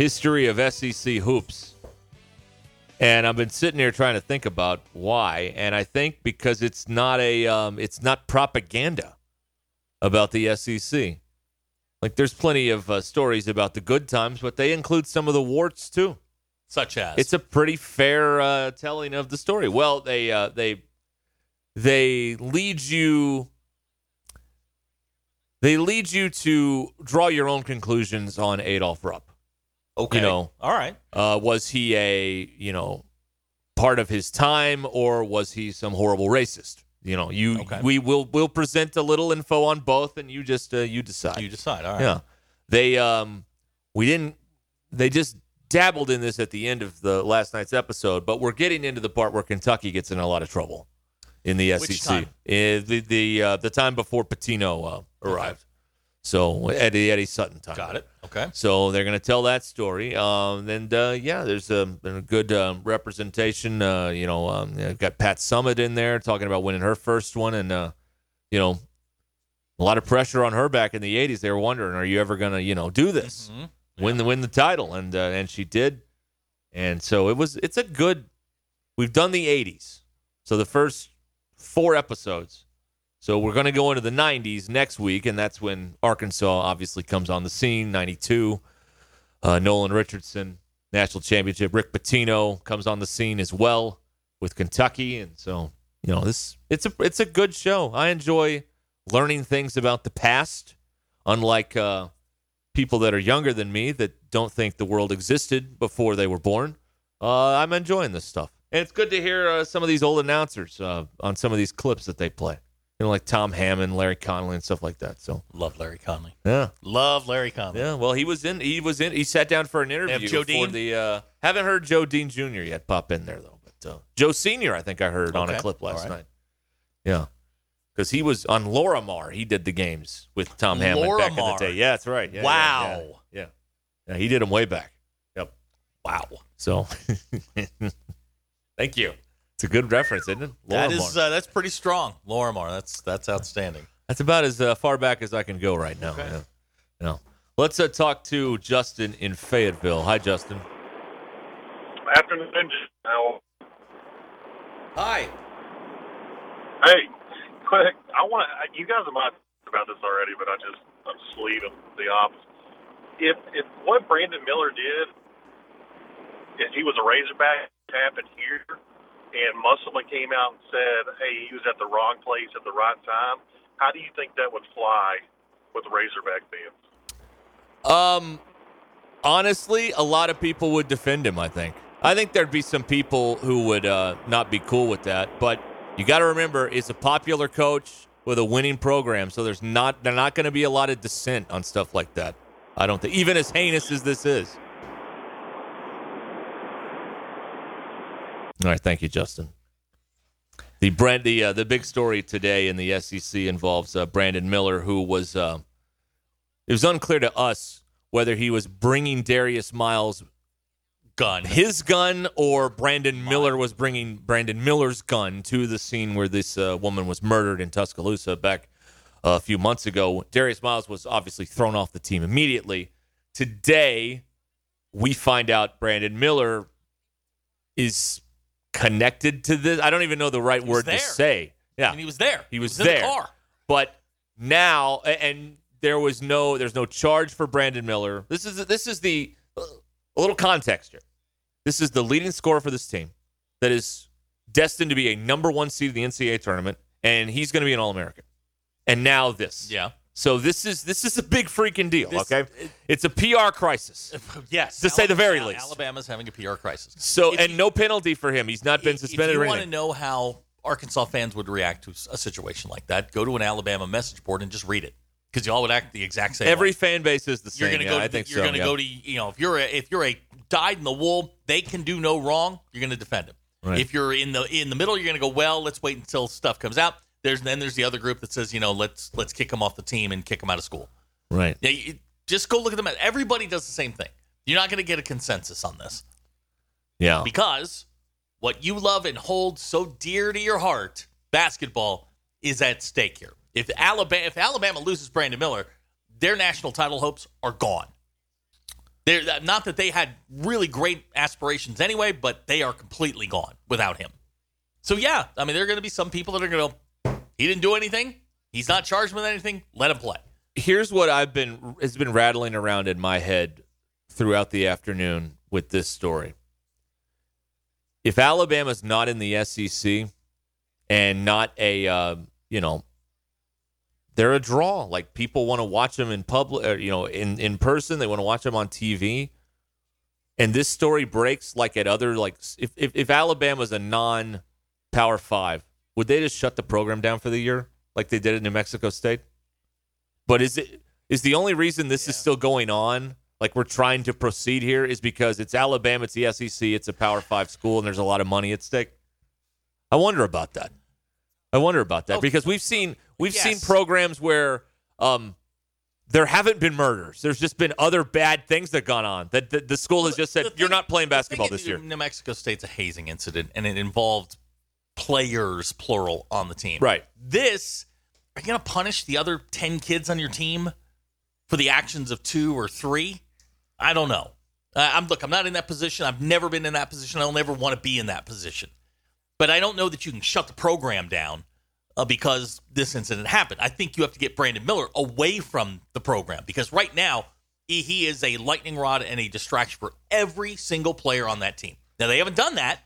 history of SEC hoops. And I've been sitting here trying to think about why, and I think because it's not a um, it's not propaganda about the SEC. Like there's plenty of uh, stories about the good times, but they include some of the warts too. Such as It's a pretty fair uh, telling of the story. Well, they uh, they they lead you they lead you to draw your own conclusions on Adolf Rupp. Okay. you know, all right. Uh, was he a you know part of his time, or was he some horrible racist? You know, you Okay. we will will present a little info on both, and you just uh, you decide. You decide. All right. Yeah, they um we didn't they just dabbled in this at the end of the last night's episode, but we're getting into the part where Kentucky gets in a lot of trouble in the SEC. Which time? Eh, the the uh, the time before Pitino uh, arrived. So Eddie Eddie Sutton time. Got it. Okay. So they're going to tell that story. Um, and uh, yeah, there's a, a good um, representation. Uh, you know, um, got Pat Summitt in there talking about winning her first one, and uh, you know, a lot of pressure on her back in the '80s. They were wondering, are you ever going to, you know, do this, win the win the title? And uh, and she did. And so it was. It's a good. We've done the '80s, so the first four episodes. So we're going to go into the 90s next week, and that's when Arkansas obviously comes on the scene. 92, uh, Nolan Richardson, national championship. Rick Pitino comes on the scene as well with Kentucky, and so you know this. It's a it's a good show. I enjoy learning things about the past, unlike uh, people that are younger than me that don't think the world existed before they were born. Uh, I'm enjoying this stuff, and it's good to hear uh, some of these old announcers uh, on some of these clips that they play. You know, like Tom Hammond, Larry Conley, and stuff like that. So Love Larry Conley. yeah, Love Larry Conley. yeah. Well, he was in. He was in. He sat down for an interview Joe for Dean? the. Uh, haven't heard Joe Dean Jr. yet pop in there though, but uh, Joe Senior, I think I heard on a clip last right. night. Yeah, because he was on Lorimar. He did the games with Tom Hammond back in the day. Yeah, that's right. Yeah, yeah, Wow. Yeah, yeah. Yeah, he did them way back. Yep. Wow. So, thank you. It's a good reference, isn't it? That Lorimar. is uh, that's pretty strong. Lorimar. That's that's outstanding. That's about as uh, far back as I can go right now. Okay. Yeah. You know. Let's uh, talk to Justin in Fayetteville. Hi, Justin. Afternoon, now. Hi. Hey, quick. I want to. You guys might have about this already, but I just I'm asleep. I'm the opposite. If if what Brandon Miller did, if he was a Razorback, happened here, and Musselman came out and said, "Hey, he was at the wrong place at the right time," how do you think that would fly with Razorback fans? Um, honestly, a lot of people would defend him. I think. I think there'd be some people who would uh, not be cool with that. But you got to remember, it's a popular coach with a winning program, so there's not there's not going to be a lot of dissent on stuff like that. I don't think, even as heinous as this is. All right, thank you, Justin. The brand, the uh, the big story today in the SEC involves uh, Brandon Miller, who was. Uh, it was unclear to us whether he was bringing Darius Miles' Gun. his gun or Brandon Miller was bringing Brandon Miller's gun to the scene where this uh, woman was murdered in Tuscaloosa back uh, a few months ago. Darius Miles was obviously thrown off the team immediately. Today, we find out Brandon Miller is connected to this. I don't even know the right word there. to say. Yeah, And he was there. he was in there. the car. But now, and there was no, there's no charge for Brandon Miller. This is this is the a little context here. This is the leading scorer for this team that is destined to be a number one seed in the NCAA tournament, and he's going to be an All American. And now this, Yeah. So this is this is a big freaking deal. This- okay, it's a PR crisis. Yes, To say the very least. Alabama's having a PR crisis. So If and you- no penalty for him. He's not been suspended If you want to know how Arkansas fans would react to a situation like that, go to an Alabama message board and just read it because y'all would act the exact same. Every way. fan base is the you're same. gonna yeah, go. To I the- think you're so. gonna yeah. go to you know if you're a, if you're a dyed in the wool, they can do no wrong. You're gonna defend him. Right. If you're in the in the middle, you're gonna go well. Let's wait until stuff comes out. There's then there's the other group that says you know let's let's kick him off the team and kick him out of school. right. Yeah, you, just go look at them. Everybody does the same thing. You're not gonna get a consensus on this Yeah. because what you love and hold so dear to your heart, basketball, is at stake here. If Alabama if Alabama loses Brandon Miller, their national title hopes are gone. They're not that they had really great aspirations anyway, but they are completely gone without him. So yeah, I mean there are going to be some people that are going to he didn't do anything. He's not charged with anything. Let him play. Here's what I've been has been rattling around in my head throughout the afternoon with this story. If Alabama's not in the SEC and not a uh, you know they're a draw. Like people want to watch them in public, or, you know, in in person. They want to watch them on TV. And this story breaks like at other like if if, if Alabama's a non Power Five, would they just shut the program down for the year like they did at New Mexico State? But is it is the only reason this is still going on? Like we're trying to proceed here is because it's Alabama, it's the SEC, it's a Power Five school, and there's a lot of money at stake. I wonder about that. I wonder about that Oh, because we've seen we've seen programs where um, there haven't been murders. There's just been other bad things that gone on. That the, the school has just said The you're not playing thing basketball this year. New Mexico State's a hazing incident, and it involved players, plural, on the team. Right. This, are you going to punish the other 10 kids on your team for the actions of two or three? I don't know. Uh, I'm look. I'm not in that position. I've never been in that position. I'll never want to be in that position. But I don't know that you can shut the program down uh, because this incident happened. I think you have to get Brandon Miller away from the program because right now he, he is a lightning rod and a distraction for every single player on that team. Now they haven't done that,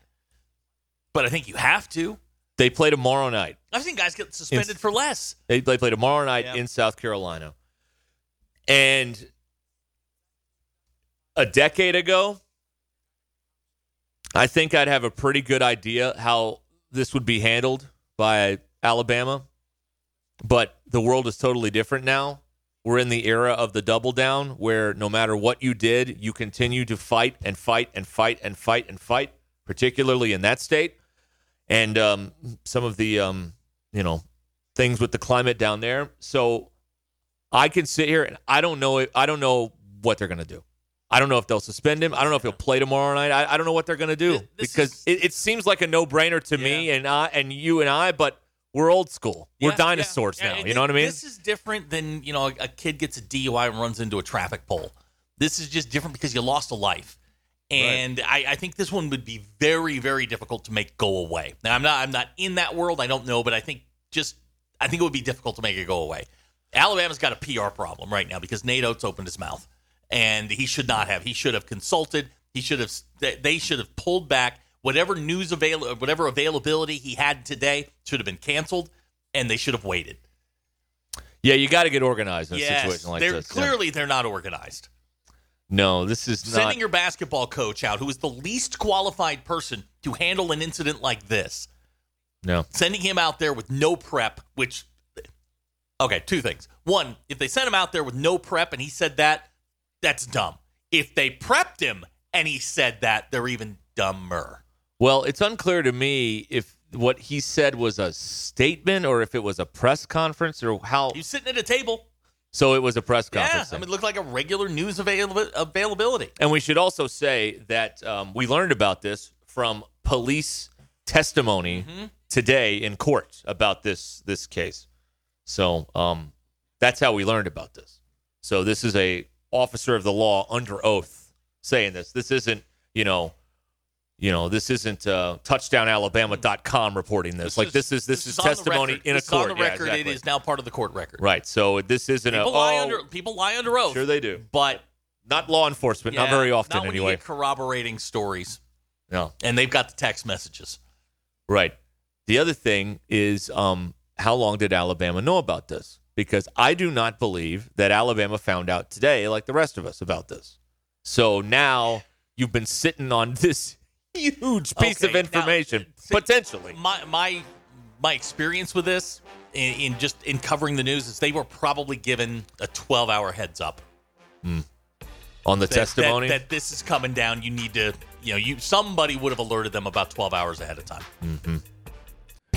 but I think you have to. They play tomorrow night. I've seen guys get suspended for less. They, they play tomorrow night Yeah. in South Carolina. And a decade ago, I think I'd have a pretty good idea how this would be handled by Alabama. But the world is totally different now. We're in the era of the double down where no matter what you did, you continue to fight and fight and fight and fight and fight, particularly in that state. And um, some of the, um, you know, things with the climate down there. So I can sit here and I don't know. I don't know what they're going to do. I don't know if they'll suspend him. I don't know if he'll play tomorrow night. I, I don't know what they're going to do this because is- it, it seems like a no brainer to me and I and you and I, but we're old school. We're Yeah, dinosaurs yeah. now. Yeah, You know what I mean? This is different than you know a, a kid gets a DUI and runs into a traffic pole. This is just different because you lost a life, and I, I think this one would be very very difficult to make go away. Now I'm not I'm not in that world. I don't know, but I think just I think it would be difficult to make it go away. Alabama's got a PR problem right now because Nate Oats opened his mouth, and he should not have. He should have consulted. He should have. They should have pulled back whatever news avail whatever availability he had today should have been canceled, and they should have waited. yeah, you got to get organized in a Yes, situation like this. yeah. clearly they're not organized. No, this is Sending not. your basketball coach out, who is the least qualified person to handle an incident like this, no. sending him out there with no prep, which okay, two things. One, if they sent him out there with no prep and he said that, that's dumb. If they prepped him and he said that, they're even dumber. Well, it's unclear to me if what he said was a statement or if it was a press conference or how. Was sitting at a table. So it was a press Yeah, conference. I mean, it looked like a regular news avail- availability. And we should also say that um, we learned about this from police testimony Mm-hmm. today in court about this this case. So um, that's how we learned about this. So this is a officer of the law under oath saying this. This isn't you know. You know, this isn't uh, touchdownalabama.com reporting this. like this is this, is, on the testimony in a This is court. on the Yeah, record. exactly. It is now part of the court record. right. So this isn't People a lie oh, under people lie under oath. sure they do. but Not law enforcement. not very often not anyway. Corroborating stories, no. and they've got the text messages. Right. The other thing is, um, how long did Alabama know about this? because I do not believe that Alabama found out today, like the rest of us, about this. So now you've been sitting on this huge piece Okay, of now, information, see, potentially. My my my experience with this in, in just in covering the news is they were probably given a 12 hour heads up hmm. on the that, testimony. that, that this is coming down. You need to, you know, you somebody would have alerted them about 12 hours ahead of time. Mm-hmm.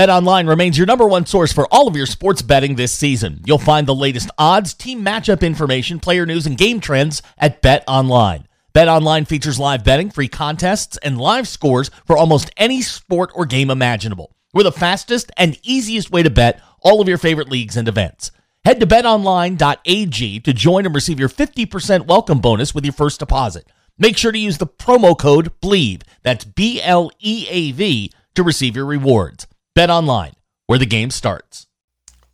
BetOnline remains your number one source for all of your sports betting this season. You'll find the latest odds, team matchup information, player news, and game trends at BetOnline. BetOnline features live betting, free contests, and live scores for almost any sport or game imaginable. We're the fastest and easiest way to bet all of your favorite leagues and events. Head to betonline.ag to join and receive your 50% welcome bonus with your first deposit. Make sure to use the promo code BLEAV, that's B L E A V, to receive your rewards. Bet online, where the game starts.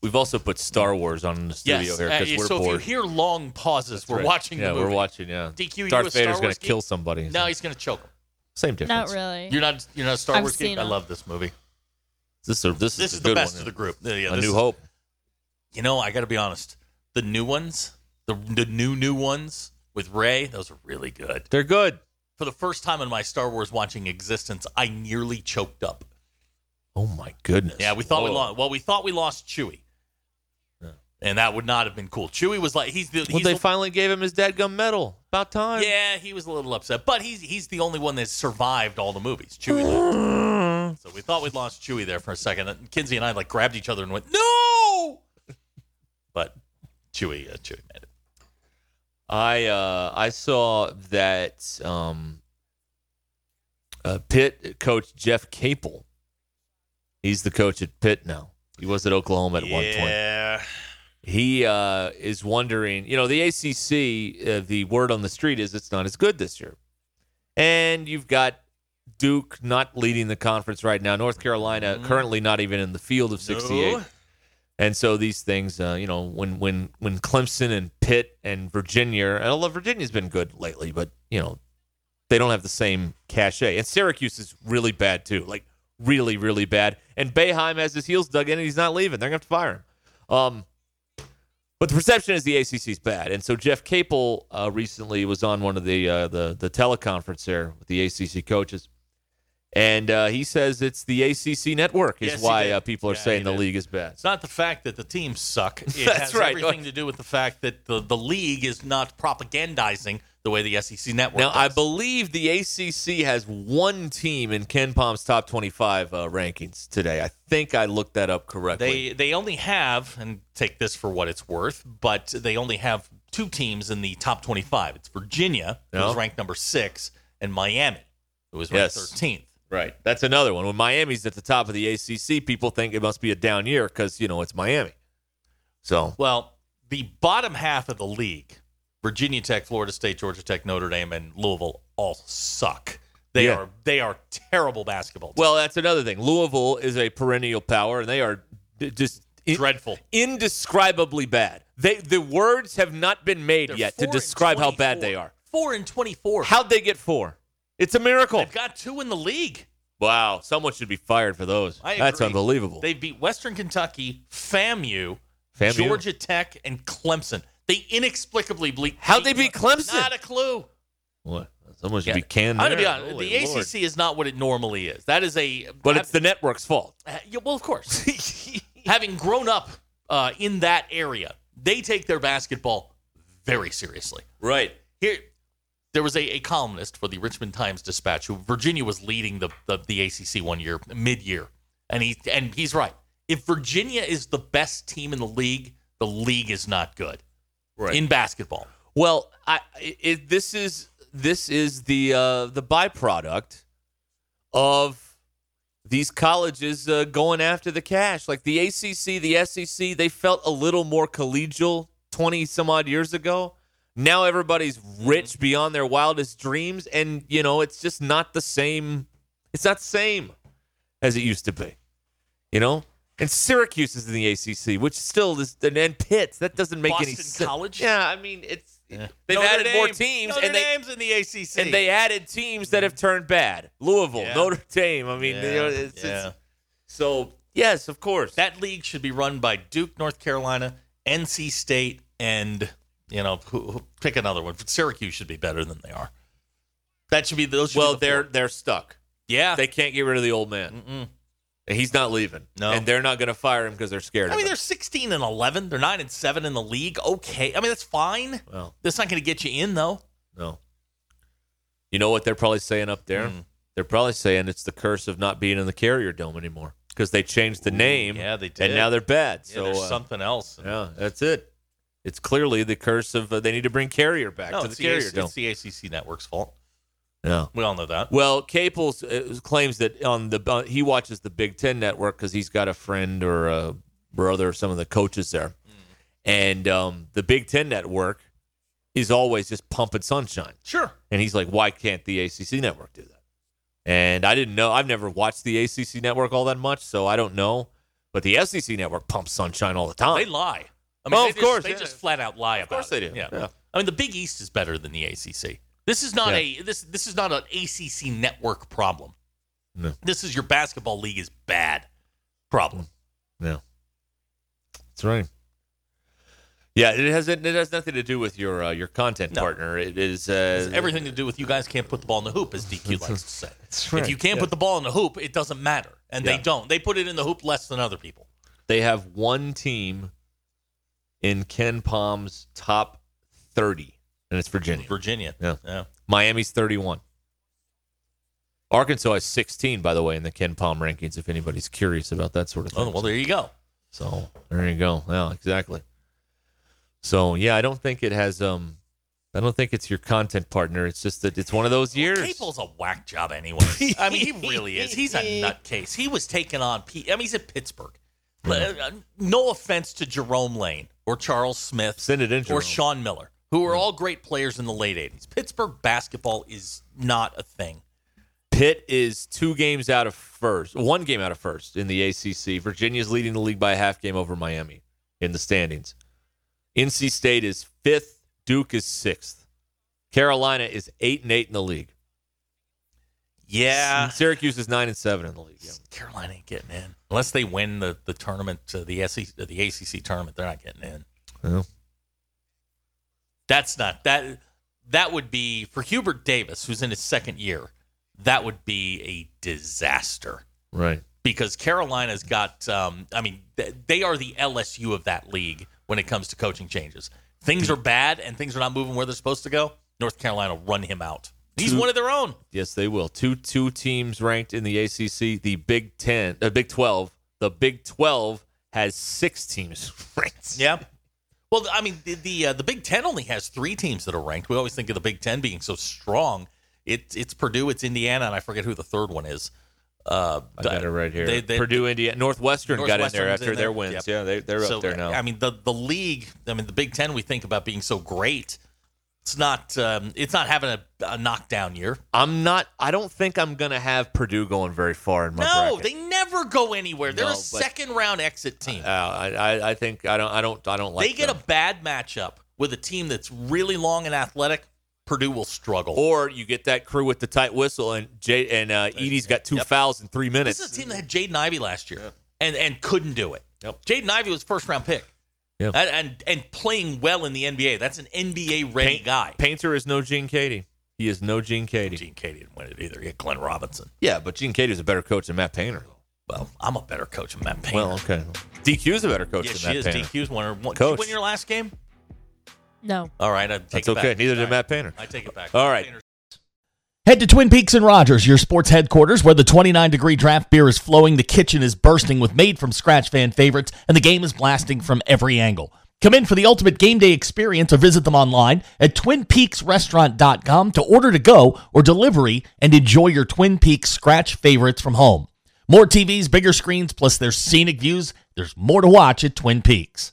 We've also put Star Wars on the studio Yes. here uh, because we're so bored. if you hear long pauses, we're Right. watching Yeah, the movie. we're watching. Yeah, DQ, you Darth a Star Vader's gonna kill somebody. No, he's going to choke him. Same difference. Not really. You're not. You're not a Star I've Wars geek. I love this movie. This is this, This is, is the good best one. of the group. Yeah, yeah, a New is- Hope. You know, I got to be honest. The new ones, the the new new ones with Rey, those are really good. They're good. For the first time in my Star Wars watching existence, I nearly choked up. Oh my goodness. Yeah, we thought we lost. Well, we thought we lost Chewie, and that would not have been cool. Chewie was like he's the. Well, they the- finally gave him his dadgum medal. About time. yeah, he was a little upset, but he's he's the only one that survived all the movies. Chewie lived. So we thought we'd lost Chewie there for a second. And Kinsey and I like grabbed each other and went, "No!" But Chewie uh, Chewie made it. I uh, I saw that um, uh, Pitt coach Jeff Capel. He's the coach at Pitt now. He was at Oklahoma at one point. Yeah. He uh, is wondering. You know, the ACC. Uh, the word on the street is it's not as good this year, and you've got Duke not leading the conference right now. North Carolina currently not even in the field of sixty-eight. No. And so these things, uh, you know, when when when Clemson and Pitt and Virginia, and although Virginia's been good lately, but you know, they don't have the same cachet. And Syracuse is really bad too, like really really bad. And Boeheim has his heels dug in, and he's not leaving. They're gonna have to fire him. Um, but the perception is the ACC is bad, and so Jeff Capel uh, recently was on one of the uh, the the teleconference there with the ACC coaches. And uh, he says it's the ACC network is Yes, why uh, people are Yeah, saying the did. league is bad. It's not the fact that the teams suck. It That's has right. everything to do with the fact that the, the league is not propagandizing the way the SEC network Now, I believe the ACC has one team in KenPom's top 25 uh, rankings today. I think I looked that up correctly. They they only have, and take this for what it's worth, but they only have two teams in the top 25. It's Virginia, who Yeah. was ranked number six, and Miami, who was ranked Yes. 13th. right. That's another one. When Miami's at the top of the ACC, people think it must be a down year because, you know, it's Miami. So, Well, the bottom half of the league, Virginia Tech, Florida State, Georgia Tech, Notre Dame, and Louisville all suck. They Yeah. are they are terrible basketball. Teams. well, that's another thing. Louisville is a perennial power, and they are just in- dreadful. indescribably bad. They The words have not been made They're yet to describe how bad they are. Four and 24. How'd they get four? It's a miracle. They've got two in the league. Wow, someone should be fired for those. That's unbelievable. They beat Western Kentucky, FAMU, FAMU? Georgia Tech, and Clemson. They inexplicably ble- How'd they beat Clemson? Not a clue. what? Someone should Yeah. be canned. I'm gonna be honest. Holy the Lord. ACC is not what it normally is. That is a. but it's the network's fault. Uh, yeah, well, of course. Having grown up uh, in that area, they take their basketball very seriously. Right. Here, there was a, a columnist for the Richmond Times Dispatch who Virginia was leading the, the, the ACC one year, mid year, and he and he's right. If Virginia is the best team in the league, the league is not good Right. in basketball. well, I it, this is this is the uh, the byproduct of these colleges uh, going after the cash. Like the ACC, the SEC, they felt a little more collegial 20 some odd years ago. Now everybody's rich beyond their wildest dreams. And, you know, it's just not the same. It's not the same as it used to be, you know? And Syracuse is in the ACC, which still is, and Pitt. That doesn't make any Boston sense. College? Yeah, I mean, it's eh. they've Notre added more teams, Notre and they Dame's in the ACC. and they added teams that have mm-hmm. turned bad. Louisville, Yeah. Notre Dame. I mean, you know, Yeah, it's, yeah. it's so yes, of course. that league should be run by Duke, North Carolina, NC State, and you know, who, who, pick another one. Syracuse should be better than they are. That should be those. Should well, be the they're four. they're stuck. yeah. They can't get rid of the old man. Mm-mm. And He's not leaving. No. and they're not going to fire him because they're scared. I mean, they're 16 and 11. They're 9 and 7 in the league. Okay. I mean, that's fine. well, That's not going to get you in, though. no. You know what they're probably saying up there? Mm. They're probably saying it's the curse of not being in the Carrier Dome anymore because they changed the name. yeah, they did. And now they're bad. Yeah, so there's uh, something else. yeah, that's it. It's clearly the curse of uh, they need to bring Carrier back No, to the Carrier the, Dome. it's the ACC network's fault. Yeah. We all know that. Well, Caples uh, claims that on the uh, he watches the Big Ten network because he's got a friend or a brother of some of the coaches there, and um, the Big Ten network is always just pumping sunshine. Sure. And he's like, why can't the ACC network do that? And I didn't know. I've never watched the ACC network all that much, so I don't know. But the SEC network pumps sunshine all the time. They lie. I Well, they of just, course, They yeah. just flat out lie Of about it. Of course they do. Yeah. Yeah. I mean, the Big East is better than the ACC. This is not a this this is not an ACC network problem. No. This is your basketball league is bad problem. Yeah, that's right. Yeah, it has it has nothing to do with your uh, your content No. partner. It is uh, everything to do with you guys can't put the ball in the hoop, as DQ likes to say. That's If you can't put the ball in the hoop, it doesn't matter, and Yeah. they don't. They put it in the hoop less than other people. They have one team in KenPom's top thirty, and it's Virginia. Virginia. Yeah. Yeah. Miami's thirty-one. Arkansas is sixteen, by the way, in the KenPom rankings. If anybody's curious about that sort of thing. Oh, well, there you go. So there you go. Yeah, exactly. So yeah, I don't think it has. Um, I don't think it's your content partner. It's just that it's one of those years. Capel's a whack job anyway. I mean, he really is. He's a nutcase. He was taking on. P- I mean, he's at Pittsburgh. Uh, No offense to Jerome Lane or Charles Smith Send it in, or Sean Miller, who were all great players in the late '80s. Pittsburgh basketball is not a thing. Pitt is two games out of first, one game out of first in the ACC. Virginia's leading the league by a half game over Miami in the standings. NC State is fifth. Duke is sixth. Carolina is eight and eight in the league. Yeah, Syracuse is nine and seven in the league. Yeah. Carolina ain't getting in unless they win the the tournament, uh, the SEC, the ACC tournament. They're not getting in. Well, That's not that. That would be for Hubert Davis, who's in his second year. That would be a disaster right. because Carolina's got. Um, I mean, they are the LSU of that league when it comes to coaching changes. Things are bad and things are not moving where they're supposed to go. North Carolina will run him out. He's Two- one of their own. Yes, they will. Two two teams ranked in the ACC. The Big Ten, the Big Twelve. The Big Twelve has six teams ranked. Yeah. Well, I mean, the the, uh, the Big Ten only has three teams that are ranked. We always think of the Big Ten being so strong. It's it's Purdue, it's Indiana, and I forget who the third one is. Uh, I got it right here. They- they- Purdue, Indiana, Northwestern, got in there after in their wins. Yep. Yeah, they, they're so, up there now. I mean, the the league. I mean, the Big Ten. We think about being so great. It's not. Um, it's not having a, a knockdown year. I'm not. I don't think I'm gonna have Purdue going very far in my No, bracket. they never go anywhere. They're No, a but- second round exit team. Uh, I, I, I think I don't. I don't. I don't like. they get them. a bad matchup with a team that's really long and athletic. Purdue will struggle. Or you get that crew with the tight whistle, and Jay and uh, Edey's got two Yep. fouls in three minutes. This is a team that had Jaden Ivey last year and and couldn't do it. Yep. Jaden Ivey was first round pick. Yep. And, and and playing well in the NBA. That's an NBA ready guy. Painter is no Gene Keady. He is no Gene Keady. Gene Keady didn't win it either. He had Glenn Robinson. Yeah, but Gene Keady is a better coach than Matt Painter. Well, I'm a better coach than Matt Painter. Well, okay. DQ's a better coach yeah, than she Matt is. Painter. DQ's winner. What, Did Coach. you win your last game? No. All right, I take That's it okay. back. Neither did All Matt Painter. I take it back. All right. Painter's- Head to Twin Peaks and Rogers, your sports headquarters, where the 29 degree draft beer is flowing, the kitchen is bursting with made from scratch fan favorites, and the game is blasting from every angle. Come in for the ultimate game day experience or visit them online at twinpeaksrestaurant.com to order to go or delivery and enjoy your Twin Peaks scratch favorites from home. More TVs, bigger screens, plus their scenic views. There's more to watch at Twin Peaks.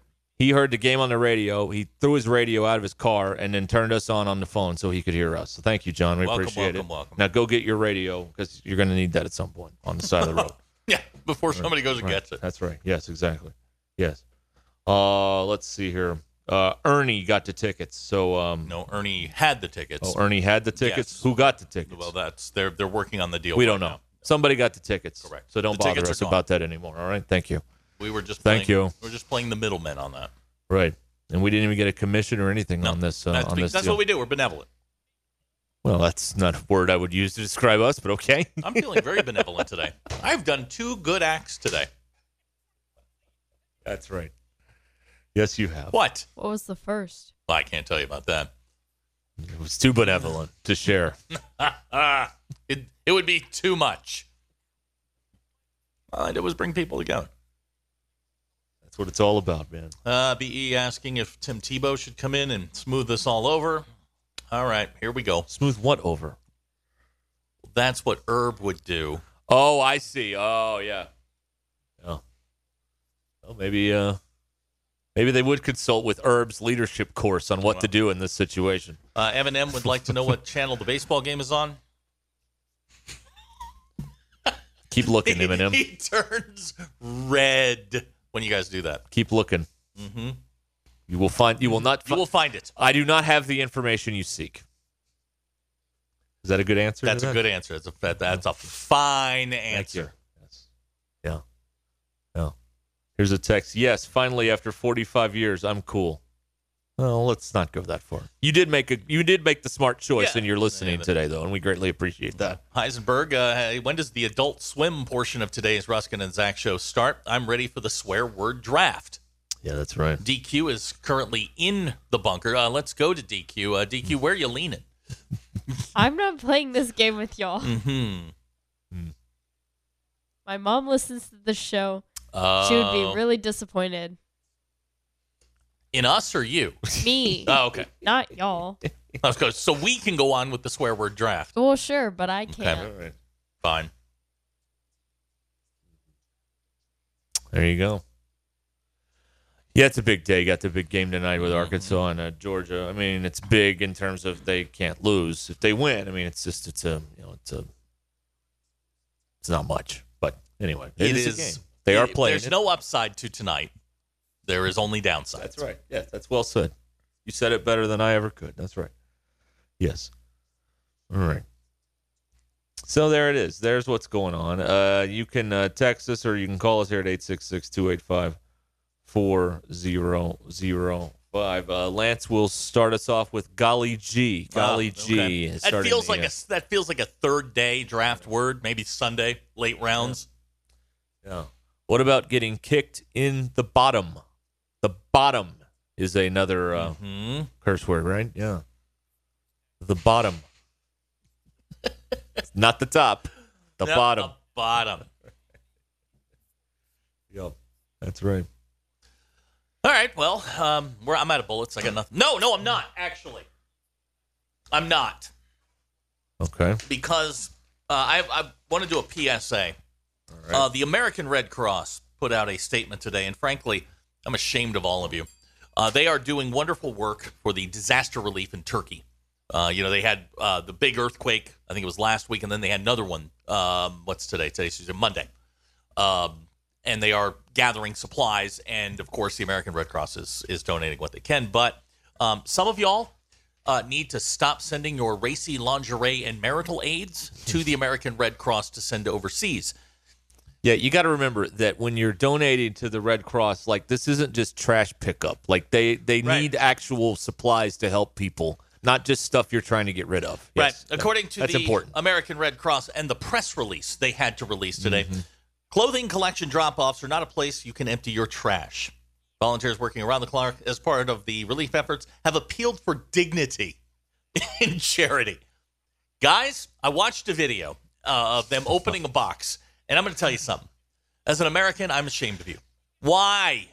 He heard the game on the radio. He threw his radio out of his car and then turned us on on the phone so he could hear us. So thank you, John. We Welcome, appreciate welcome, it. welcome. Now go get your radio because you're going to need that at some point on the side of the road. Yeah, before somebody goes and Right. gets it. That's right. Yes, exactly. Yes. Uh, let's see here. Uh, Ernie got the tickets. So um, No, Ernie had the tickets. oh, Ernie had the tickets. Yes. Who got the tickets? Well, that's they're they're working on the deal. we right don't know. now. Somebody got the tickets. Correct. So don't The bother us about that anymore. All right. Thank you. We were just Thank playing, you. We're just playing the middlemen on that. Right. And we didn't even get a commission or anything No, on this. Uh, that's on be- this that's deal. what we do. We're benevolent. Well, that's not a word I would use to describe us, but okay. I'm feeling very benevolent today. I've done two good acts today. That's right. Yes, you have. What? What was the first? Well, I can't tell you about that. It was too benevolent to share. It it would be too much. All I did was bring people together. That's what it's all about, man. Uh, Be asking if Tim Tebow should come in and smooth this all over. All right, here we go. Smooth what over? That's what Herb would do. Oh, I see. Oh, yeah. Oh. Well, maybe uh maybe they would consult with Herb's leadership course on what to do in this situation. Uh, Eminem would like to know what channel the baseball game is on. Keep looking, Eminem. he turns red when you guys do that. Keep looking. Mm-hmm. You will find you will not You will find it. I do not have the information you seek. Is that a good answer? That's a that? good answer. That's a that- that's a fine answer. Yes. Yeah. Yeah. Here's a text. Yes, finally after 45 years, I'm cool. Well, let's not go that far. You did make a you did make the smart choice Yeah. in your listening Yeah, today though, and we greatly appreciate that. Heisenberg, uh, when does the adult swim portion of today's Ruskin and Zach show start? I'm ready for the swear word draft. Yeah, that's right. DQ is currently in the bunker. Uh, let's go to DQ. Uh, DQ, where are you leaning? I'm not playing this game with y'all. Mm-hmm. My mom listens to the show. Uh, She would be really disappointed. In us or you? Me, Oh, okay. not y'all. Let's go. So we can go on with the swear word draft. Well, sure, but I can't. right. Fine. There you go. Yeah, it's a big day. You Got the big game tonight with Arkansas and uh, Georgia. I mean, it's big in terms of they can't lose. If they win, I mean, it's just it's a you know it's a it's not much, but anyway, It is, is. a game. They are it- playing. There's it. no upside to tonight. There is only downside. That's right. Yes, that's well said. You said it better than I ever could. That's right. Yes. All right. So there it is. There's what's going on. Uh, you can uh, text us or you can call us here at 866 285 4005. Uh, Lance will start us off with Golly G. Golly Oh, G. okay. That feels like uh, a that feels like a third day draft word. Maybe Sunday late rounds. Yeah. What about getting kicked in the bottom? The bottom is another uh, Hmm. curse word, right? Yeah. The bottom. Not the top. The Yep, bottom. The bottom. Yep. That's right. All right. Well, um, we're, I'm out of bullets. I got nothing. No, no, I'm not. Actually, I'm not Okay. because uh, I, I want to do a PSA. Uh, the American Red Cross put out a statement today, and frankly, I'm ashamed of all of you. Uh, they are doing wonderful work for the disaster relief in Turkey. Uh, you know, they had uh, the big earthquake. I think it was last week, and then they had another one. Um, what's today? Today's Tuesday, Monday. Um, and they are gathering supplies, and of course, the American Red Cross is is donating what they can. But um, some of y'all uh, need to stop sending your racy lingerie and marital aids to the American Red Cross to send overseas. Yeah, you got to remember that when you're donating to the Red Cross, like this isn't just trash pickup. Like they they Right. need actual supplies to help people, not just stuff you're trying to get rid of. Yes, right. According to that's the important. American Red Cross and the press release they had to release today, clothing collection drop offs are not a place you can empty your trash. Volunteers working around the clock as part of the relief efforts have appealed for dignity in charity. Guys, I watched a video uh, of them opening a box, and I'm going to tell you something. As an American, I'm ashamed of you. Why?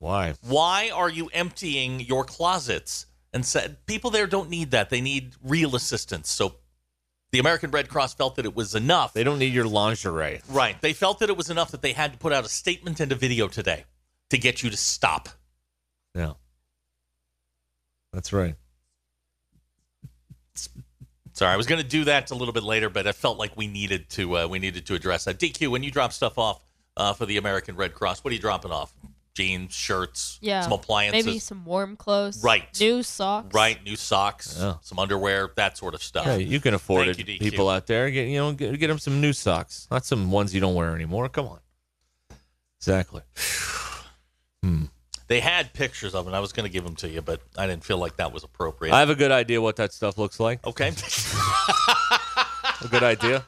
Why? Why are you emptying your closets? And said people there don't need that. They need real assistance. So the American Red Cross felt that it was enough. They don't need your lingerie. right. They felt that it was enough that they had to put out a statement and a video today to get you to stop. Yeah, that's right. Sorry, I was going to do that a little bit later, but I felt like we needed to uh, we needed to address that. DQ, when you drop stuff off uh, for the American Red Cross, what are you dropping off? Jeans, shirts, Yeah. some appliances, Maybe some warm clothes. Right. New socks. right? New socks, Yeah. some underwear, that sort of stuff. Yeah, you can afford Thank it. you, DQ. People out there, get you know, get, get them some new socks, not some ones you don't wear anymore. Come on. Exactly. They had pictures of it. I was going to give them to you, but I didn't feel like that was appropriate. I have a good idea what that stuff looks like. okay. A good idea.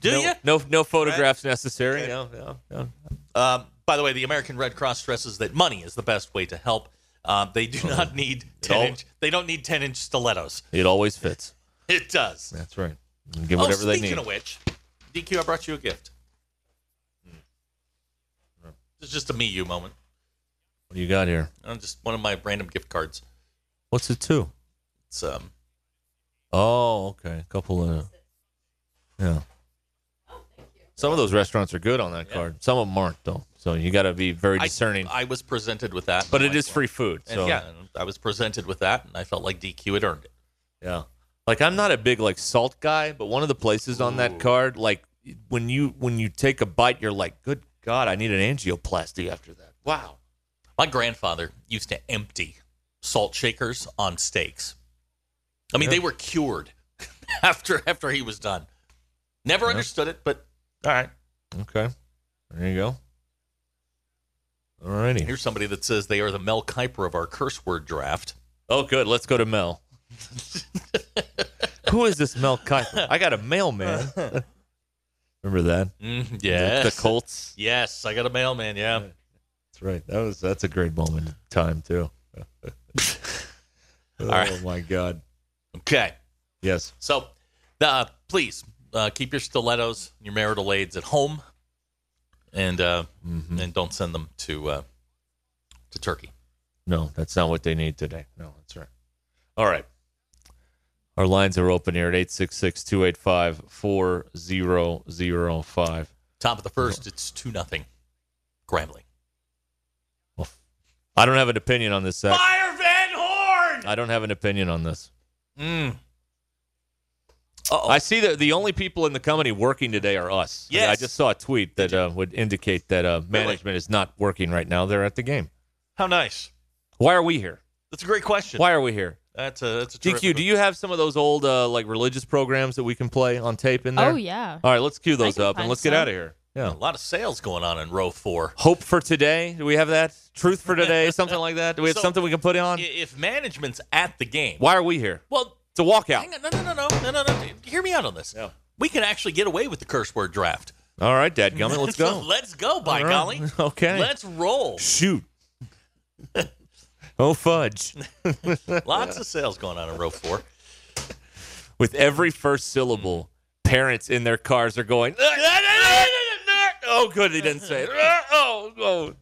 Do no, you? No, no photographs necessary. No, no, no. Um, by the way, the American Red Cross stresses that money is the best way to help. Um, they do not need ten inch. They don't need ten inch stilettos. It always fits. It does. That's right. Give oh, whatever they need. speaking of which, DQ, I brought you a gift. It's just a me you moment. What do you got here? Uh, just one of my random gift cards. What's it to? It's um, Oh, okay. A couple of. Yeah. Oh, thank you. Some of those restaurants are good on that Yeah. card. Some of them aren't, though. So you got to be very discerning. I, was presented with that, but and it I'm is like, free food. And So yeah, I was presented with that, and I felt like DQ had earned it. Yeah. Like I'm not a big like salt guy, but one of the places on that card, like when you when you take a bite, you're like, good God, I need an angioplasty after that. Wow. My grandfather used to empty salt shakers on steaks. I mean, they were cured after after he was done. Never understood it, but all right. Okay. There you go. Alrighty. Here's somebody that says they are the Mel Kiper of our curse word draft. Oh, good. Let's go to Mel. Who is this Mel Kiper? I got a mailman. Remember that? Mm, The- yes. The Colts. Yes, I got a mailman. Yeah. That's right. That was that's a great moment in time too. oh right. my God. Okay. Yes. So, uh, please uh, keep your stilettos, your marital aids at home, and uh, Mm-hmm. and don't send them to uh, to Turkey. No, that's not what they need today. No, that's right. All right. Our lines are open here at 866 285 4005. Top of the first, it's two nothing. Grambling. I don't have an opinion on this, Zach. Fire Van Horn. I don't have an opinion on this. Mm. I see that the only people in the company working today are us. I- I just saw a tweet that uh, would indicate that uh, management is not working right now. They're at the game. How nice. Why are we here? That's a great question. Why are we here? That's a that's a DQ, terrific- do you have some of those old uh, like religious programs that we can play on tape in there? Oh, yeah. All right, let's cue those up and let's get out of here. Yeah. a lot of sales going on in row four. Hope for today. Do we have that? Truth for today? something like that? Do we have So- something we can put on? If management's at the game, Why are we here? well, It's a walkout. hang on, no, no, no, no, no, no, no. Hear me out on this. Yeah. We can actually get away with the curse word draft. All right, Dad Gummit, let's So go. let's go, by right. golly. Okay. Let's roll. Shoot. oh, fudge. Lots of sales going on in row four. With every first syllable, parents in their cars are going, oh, good, he didn't say it. Oh, oh.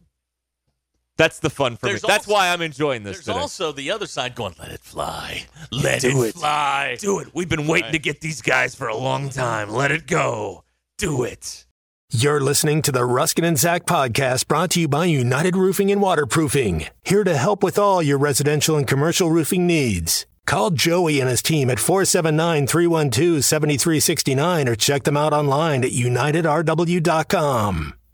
That's the fun for There's me. That's also- why I'm enjoying this There's today. also the other side going, let it fly. Let Do it, it. fly. Do it. We've been waiting Right. to get these guys for a long time. Let it go. Do it. You're listening to the Ruskin and Zach podcast brought to you by United Roofing and Waterproofing, here to help with all your residential and commercial roofing needs. Call Joey and his team at 479 312 7369 or check them out online at unitedrw.com.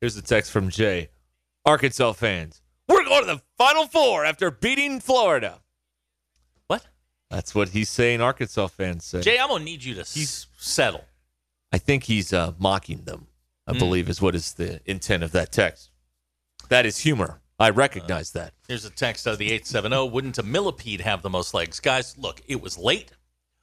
Here's a text from Jay. Arkansas fans, we're going to the Final Four after beating Florida. What? That's what he's saying. Arkansas fans say. Jay, I'm going to need you to s- settle. I think he's uh, mocking them. I Mm. believe is what is the intent of that text. That is humor. I recognize that. Here's a text out of the 870. Wouldn't a millipede have the most legs? Guys, look, it was late.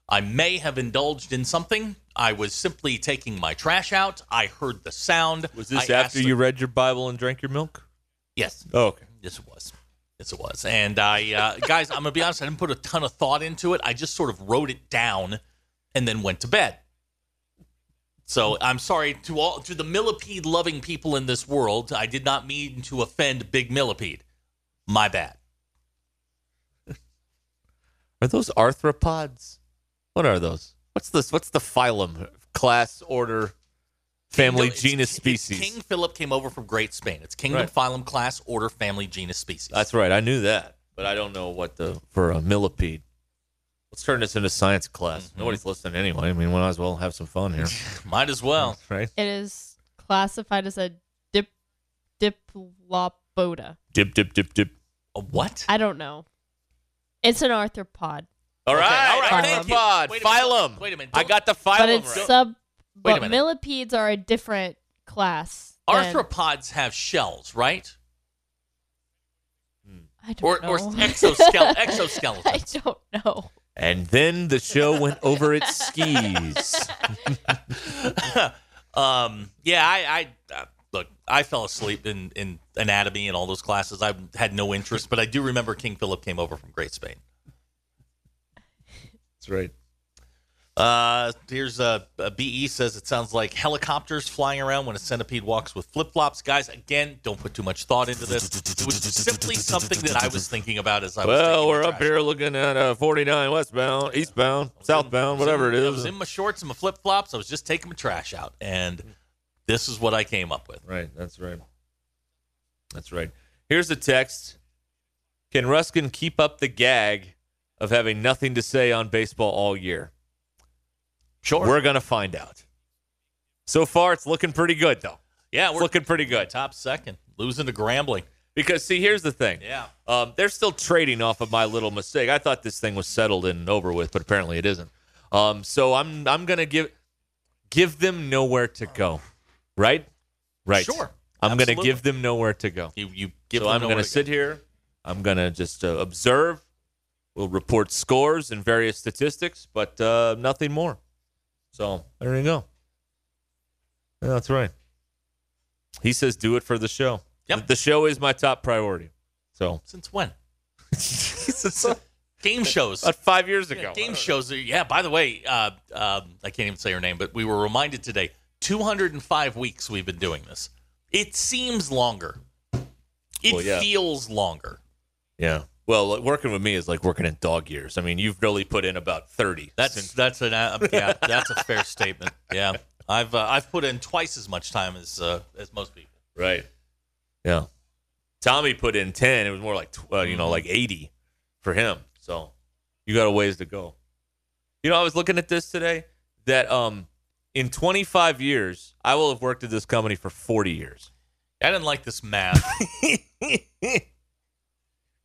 I may have indulged in something. I was simply taking my trash out. I heard the sound. Was this I after you read your Bible and drank your milk? Yes. Oh, okay. Yes, it was. Yes, it was. And I, uh, guys, I'm gonna be honest. I didn't put a ton of thought into it. I just sort of wrote it down, and then went to bed. So I'm sorry to all to the millipede loving people in this world. I did not mean to offend Big Millipede. My bad. Are those arthropods? What are those? What's this? What's the phylum, class, order, family, It's- genus, species? King Philip came over from Great Spain. It's kingdom, Right. phylum, class, order, family, genus, species. That's right. I knew that, but I don't know what the for a millipede. Let's turn this into science class. Mm-hmm. Nobody's listening anyway. I mean, we might as well have some fun here, Might as well. right? It is classified as a dip diplopoda. Dip, dip, dip, dip. A what? I don't know. It's an arthropod, All right, all right, all right. thank you. Arthropod, Wait a minute. phylum. Wait a minute. I Don't- got the phylum. but it's right. sub. Wait a But minute. millipedes are a different class. than- Arthropods have shells, right? I don't Or, know. or exoskele- I don't know. And then the show went over its skis. um, yeah, I, I uh, look. I fell asleep in, in anatomy and all those classes. I had no interest, but I do remember King Philip came over from Great Spain. That's right. Uh, here's a, a BE says it sounds like helicopters flying around when a centipede walks with flip flops. Guys, again, don't put too much thought into this. It was simply something that I was thinking about as I was. Well, we're up here looking at uh, 49 westbound, eastbound, was in- southbound, whatever in- it I was in my shorts and my flip flops. I was just taking my trash out, and this is what I came up with. Right. That's right. That's right. Here's a text. Can Ruskin keep up the gag of having nothing to say on baseball all year? Sure. We're going to find out. So far, it's looking pretty good, though. yeah, It's we're looking pretty good. top second, losing to Grambling. Because, see, here's the thing. Yeah. Um, they're still trading off of my little mistake. I thought this thing was settled and over with, but apparently it isn't. Um, so I'm I'm gonna give give them nowhere to go. Right? Right. Sure. I'm gonna give them nowhere to go. You you give so I'm gonna to sit here. I'm gonna just uh, observe. We'll report scores and various statistics, but uh, nothing more. So there you go. Yeah, that's right. He says, "Do it for the show." Yep. The show is my top priority. So Since when? Game shows. about five years Yeah, ago. game shows. Are, yeah. By the way, uh, um, I can't even say her name, but we were reminded today. 205 weeks we've been doing this. It seems longer. It Well, yeah. feels longer. Yeah. Well, working with me is like working in dog years. I mean, you've really put in about thirty. That's that's an uh, yeah. That's a fair statement. Yeah. I've uh, I've put in twice as much time as uh, as most people. right. Yeah. Tommy put in ten. It was more like tw- uh, you know like eighty for him. So you got a ways to go. You know, I was looking at this today. That um, in twenty five years, I will have worked at this company for forty years. I didn't like this math.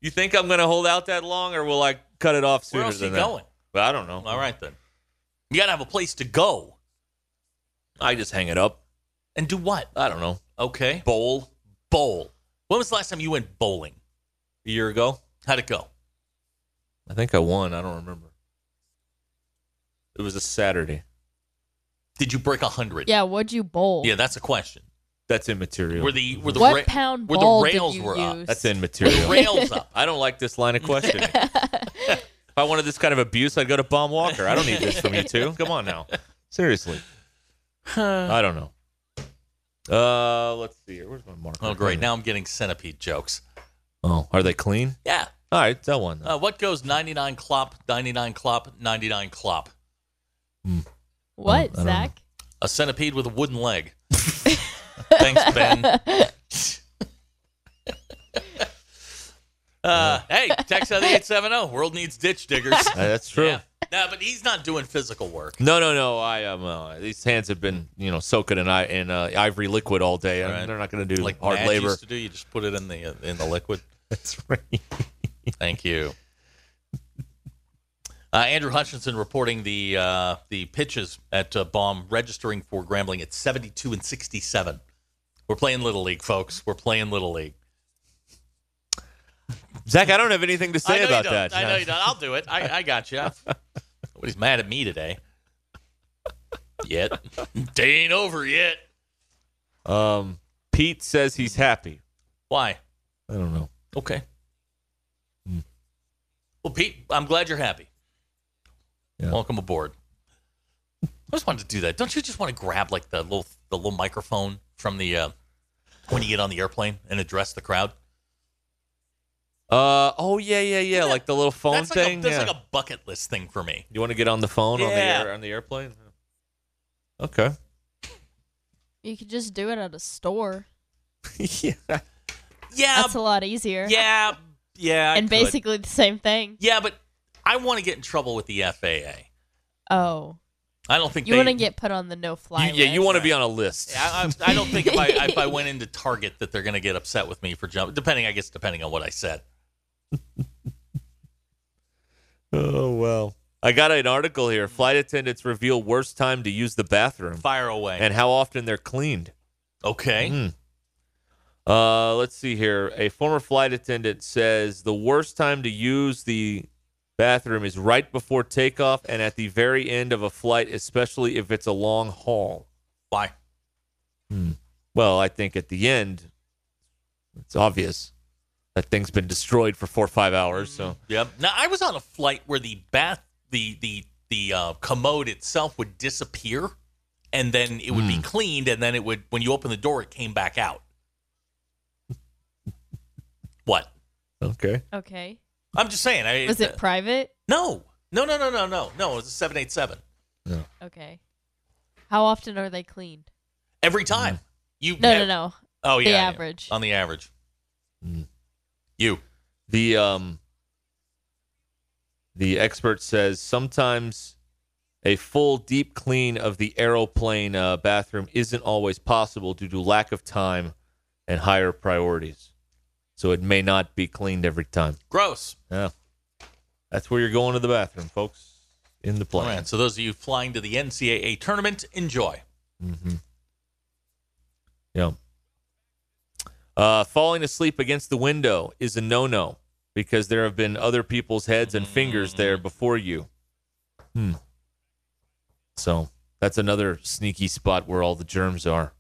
you think I'm going to hold out that long, or will I cut it off sooner Where else are than you that? going? But I don't know. All right then. You got to have a place to go I just hang it up. and do what? I don't know. Okay. Bowl. Bowl. When was the last time you went bowling? A year ago, How'd it go? I think I won. I don't remember. It was a Saturday. Did you break a hundred? Yeah, what'd you bowl? Yeah, that's a question. That's immaterial. Were the were the What ra- pound were ball the did rails you were up? use? That's Were the immaterial. rails up? I don't like this line of questioning. if I wanted this kind of abuse, I'd go to Baum-Walker. I don't need this from you two. Come on now. Seriously. I don't know. Uh, let's see here. Where's my marker? Oh, great! Now I'm getting centipede jokes. Oh, are they clean? Yeah. All right, tell one. Uh, what goes 99 clop, 99 clop, 99 clop? What, I don't know. Zach? A centipede with a wooden leg. Thanks, Ben. Uh, hey, text out the 870. World needs ditch diggers. That's true. Yeah. No, but he's not doing physical work. No, no, no. I am. Uh, these hands have been, you know, soaking in, i- in uh, ivory liquid all day, and Right. they're not going to do Like hard Madge labor. used to do. You just put it in the uh, in the liquid. That's right. Thank you. Uh, Andrew Hutchinson reporting the uh, the pitches at uh, Baum registering for Grambling at 72 and 67. We're playing Little League, folks. We're playing Little League. Zach, I don't have anything to say about that. I know you don't. I'll do it. I, I got you. Nobody's mad at me today. Yet. Day ain't over yet. Um, Pete says he's happy. Why? I don't know. Okay. Well, Pete, I'm glad you're happy. Yeah. Welcome aboard. I just wanted to do that. Don't you just want to grab like the little the little microphone from the uh, when you get on the airplane and address the crowd? Uh, oh yeah, yeah, yeah. Like the little phone that's like thing. A, that's yeah. like a bucket list thing for me. Do you want to get on the phone on the Yeah. air on the airplane? Okay. You could just do it at a store. yeah. Yeah, That's a lot easier. yeah, yeah. I and could. basically the same thing. yeah, but I want to get in trouble with the FAA. Oh, I don't think you they, want to get put on the no fly You- yeah, you list. want to be on a list. I, I, I don't think if I if I went into Target that they're going to get upset with me for jumping. Depending, I guess, depending on what I said. Oh well. I got an article here. Flight attendants reveal worst time to use the bathroom Fire away. and how often they're cleaned. okay. Hmm. Uh, let's see here. A former flight attendant says the worst time to use the bathroom is right before takeoff and at the very end of a flight, especially if it's a long haul. Why? Well, I think at the end, it's obvious that thing's been destroyed for four or five hours. So Yep. Now I was on a flight where the bath, the the the uh, commode itself would disappear, and then it would be cleaned, and then it would when you open the door, it came back out. what? okay. Okay. I'm just saying. I, Was it private? no, no, no, no, no, no, no. It was a seven eight seven Okay. How often are they cleaned? every time. You No, no, no. Oh yeah, The yeah. average. on the average. You The um the expert says sometimes a full deep clean of the aeroplane uh, bathroom isn't always possible due to lack of time and higher priorities. So it may not be cleaned every time. gross. Yeah. That's where you're going to the bathroom, folks. In the plane. right. So those of you flying to the NCAA tournament, enjoy. Mm-hmm. Yeah. Uh, falling asleep against the window is a no no because there have been other people's heads and fingers there before you. Hmm. So that's another sneaky spot where all the germs are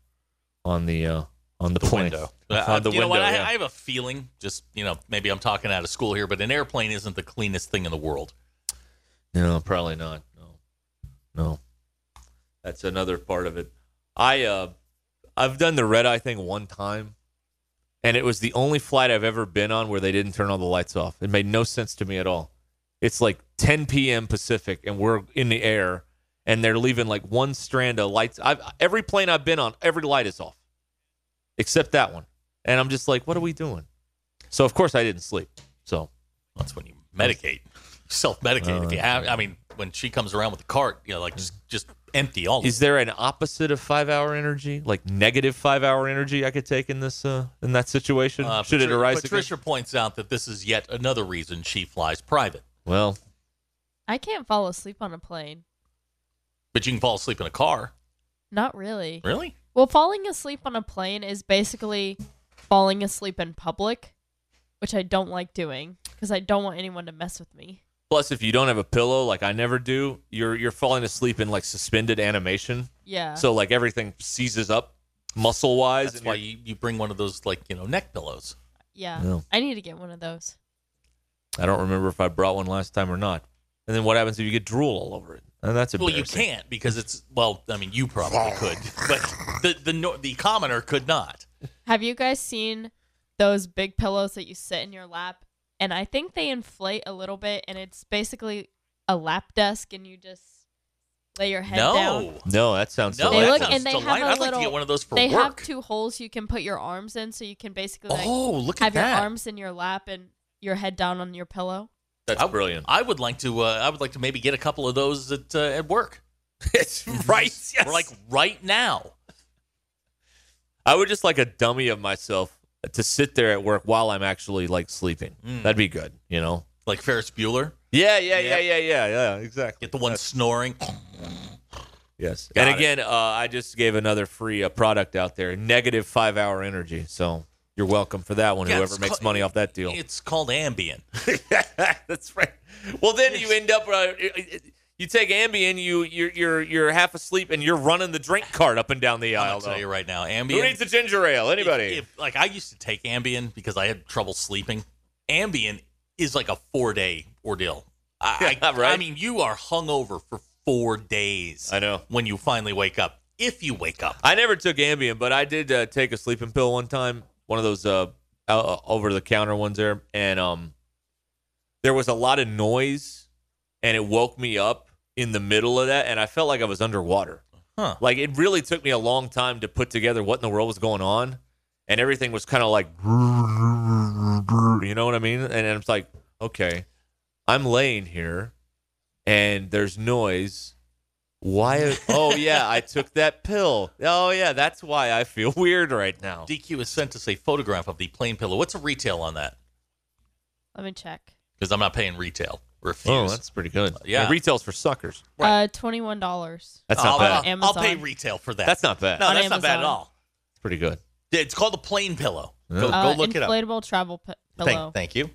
on the uh, on the, the window. On Uh, the you know window. what? I. I have a feeling, just you know, maybe I'm talking out of school here, but an airplane isn't the cleanest thing in the world. No, probably not. No, no. That's another part of it. I uh, I've done the red eye thing one time, and it was the only flight I've ever been on where they didn't turn all the lights off. It made no sense to me at all. It's like 10 p.m. Pacific, and we're in the air, and they're leaving like one strand of lights. I've, every plane I've been on, every light is off, except that one. And I'm just like, what are we doing? So of course I didn't sleep. So That's when you medicate, self medicate. if you Uh, have, I mean, when she comes around with the cart, you know, like just just empty all. Is there an opposite of five hour energy, like negative five hour energy, I could take in this uh, in that situation? Uh, Should it arise Patricia points out that this is yet another reason she flies private. Well, I can't fall asleep on a plane. But you can fall asleep in a car. Not really. Really? Well, falling asleep on a plane is basically falling asleep in public, which I don't like doing because I don't want anyone to mess with me. Plus, if you don't have a pillow, like I never do, you're you're falling asleep in like suspended animation. Yeah. So like everything seizes up muscle wise. That's why you, you bring one of those like you know neck pillows. yeah. No. I need to get one of those. I don't remember if I brought one last time or not. And then what happens if you get drool all over it? And that's Well, you can't because it's well. I mean, you probably could, but the the the commoner could not. Have you guys seen those big pillows that you sit in your lap? And I think they inflate a little bit, and it's basically a lap desk, and you just lay your head no, down. No, that sounds no, They look and they have delightful. a I'd like little. to get one of those for they have two holes you can put your arms in, so you can basically like, oh, look at have that! your arms in your lap and your head down on your pillow. That's I, brilliant. I would like to. Uh, I would like to maybe get a couple of those at uh, at work. it's right. Yes. Or like right now. I would just like a dummy of myself to sit there at work while I'm actually like sleeping. Mm. That'd be good, you know. Like Ferris Bueller. Yeah, yeah, yeah, yeah, yeah, yeah. Exactly. Get the one snoring. Yes. Got and again, uh, I just gave another free uh, product out there, negative five hour energy. So you're welcome for that one. Yeah, whoever makes ca- money off that deal. It's called Ambien. That's right. Well, then you end up. Uh, you take Ambien, you you're you're you're half asleep, and you're running the drink cart up and down the aisle. gonna tell you right now, Ambien. Who needs a ginger ale? Anybody? If, if- like I used to take Ambien because I had trouble sleeping. Ambien is like a four day ordeal. I, Yeah, I, right. I mean, you are hungover for four days. I know. when you finally wake up, if you wake up. I never took Ambien, but I did uh, take a sleeping pill one time, one of those uh, uh, over the counter ones there, and um, there was a lot of noise, and it woke me up in the middle of that, and I felt like I was underwater. Huh. Like it really took me a long time to put together what in the world was going on, and everything was kind of like, you know what I mean? And it's like, okay, I'm laying here, and there's noise. Why? Oh yeah, I took that pill. Oh yeah, that's why I feel weird right now. DQ has sent us a photograph of the plane pillow. What's a retail on that? Let me check. Because I'm not paying retail. Refuse. Oh, that's pretty good. Yeah. retail's for suckers. Right. Uh, twenty one dollars. That's I'll, not bad. I'll- I'll pay retail for that. That's not bad. No, On that's not bad at all. It's pretty good. Yeah, It's called the plane pillow. Yeah. Go, Uh, go look it up. inflatable travel p- pillow. Thank, thank you.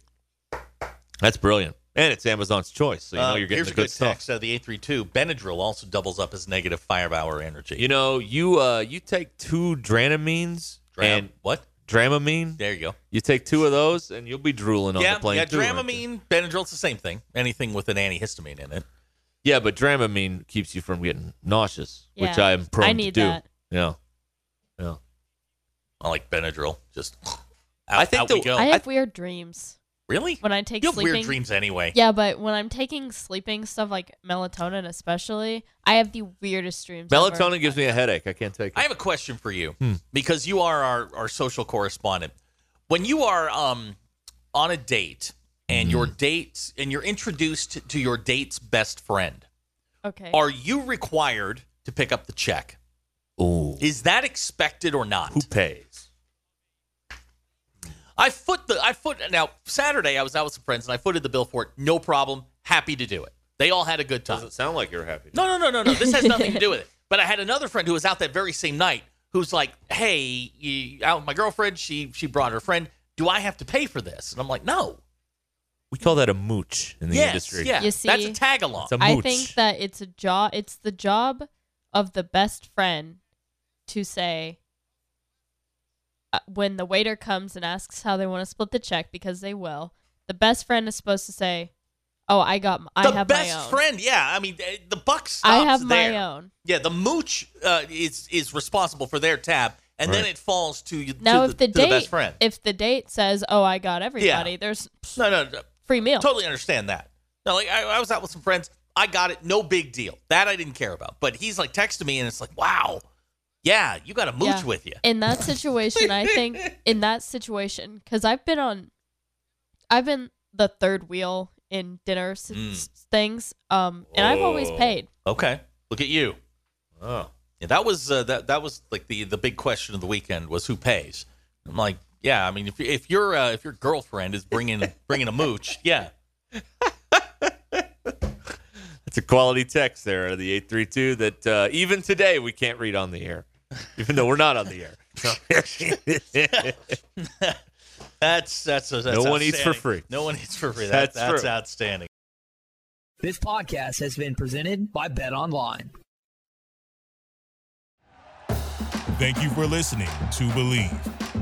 That's brilliant, and it's Amazon's choice, so you know Uh, you're getting here's the a good, good stuff. text. Uh, the 832 Benadryl also doubles up as negative five hour energy. You know, you uh, you take two Dramamines Dram- and what? Dramamine. There you go. You take two of those, and you'll be drooling on the plane yeah. too. Dramamine, Benadryl, it's the same thing. Anything with an antihistamine in it. Yeah, but Dramamine keeps you from getting nauseous, which I'm prone I need to do. that. Yeah, yeah. I like Benadryl. Just out, I think out the- we go. I have weird dreams really? when I take You have sleeping. weird dreams anyway. Yeah, but when I'm taking sleeping stuff like melatonin, especially, I have the weirdest dreams. Melatonin ever. gives me a headache. I can't take it. I have a question for you Hmm. because you are our, our social correspondent. When you are um, on a date and your Hmm. date and you're introduced to your date's best friend, Okay. are you required to pick up the check? Ooh, Is that expected or not? who pays? I foot the I foot now Saturday I was out with some friends and I footed the bill for it. No problem. Happy to do it. They all had a good time. Doesn't sound like you're happy. No, no, no, no, no. This has nothing to do with it. But I had another friend who was out that very same night who's like, "Hey, you, out with my girlfriend. She she brought her friend. Do I have to pay for this?" And I'm like, "No." We call that a mooch in the yes, industry. yeah. You that's a see, tag along. It's a I mooch. think that it's a job. It's the job of the best friend to say when the waiter comes and asks how they want to split the check because they will. The best friend is supposed to say, "Oh, I got. m- I the have best my own. friend. Yeah, I mean, eh, the buck stops I have there. my own." Yeah, the mooch uh, is is responsible for their tab, and then it falls to you. Now, to if the to date, best friend. if the date says, "Oh, I got everybody," there's no, no, no, free meal. totally understand that. No, like I, I was out with some friends. I got it. No big deal. That I didn't care about. But he's like texting me, and it's like, wow, yeah, you got a mooch Yeah. with you. in that situation, I think in that situation, because I've been on, I've been the third wheel in dinner s- Mm. things, um, and I've always Oh. paid. Okay, look at you. Oh. Yeah, that was uh, that that was like the the big question of the weekend was who pays. I'm like, yeah, I mean, if if your uh, if your girlfriend is bringing bringing a mooch, yeah, That's a quality text there of the 832 that uh, even today we can't read on the air, even though we're not on the air. That's that's, that's No one eats for free. No one eats for free. That, That's that's true. outstanding. This podcast has been presented by BetOnline. Thank you for listening to Bleav.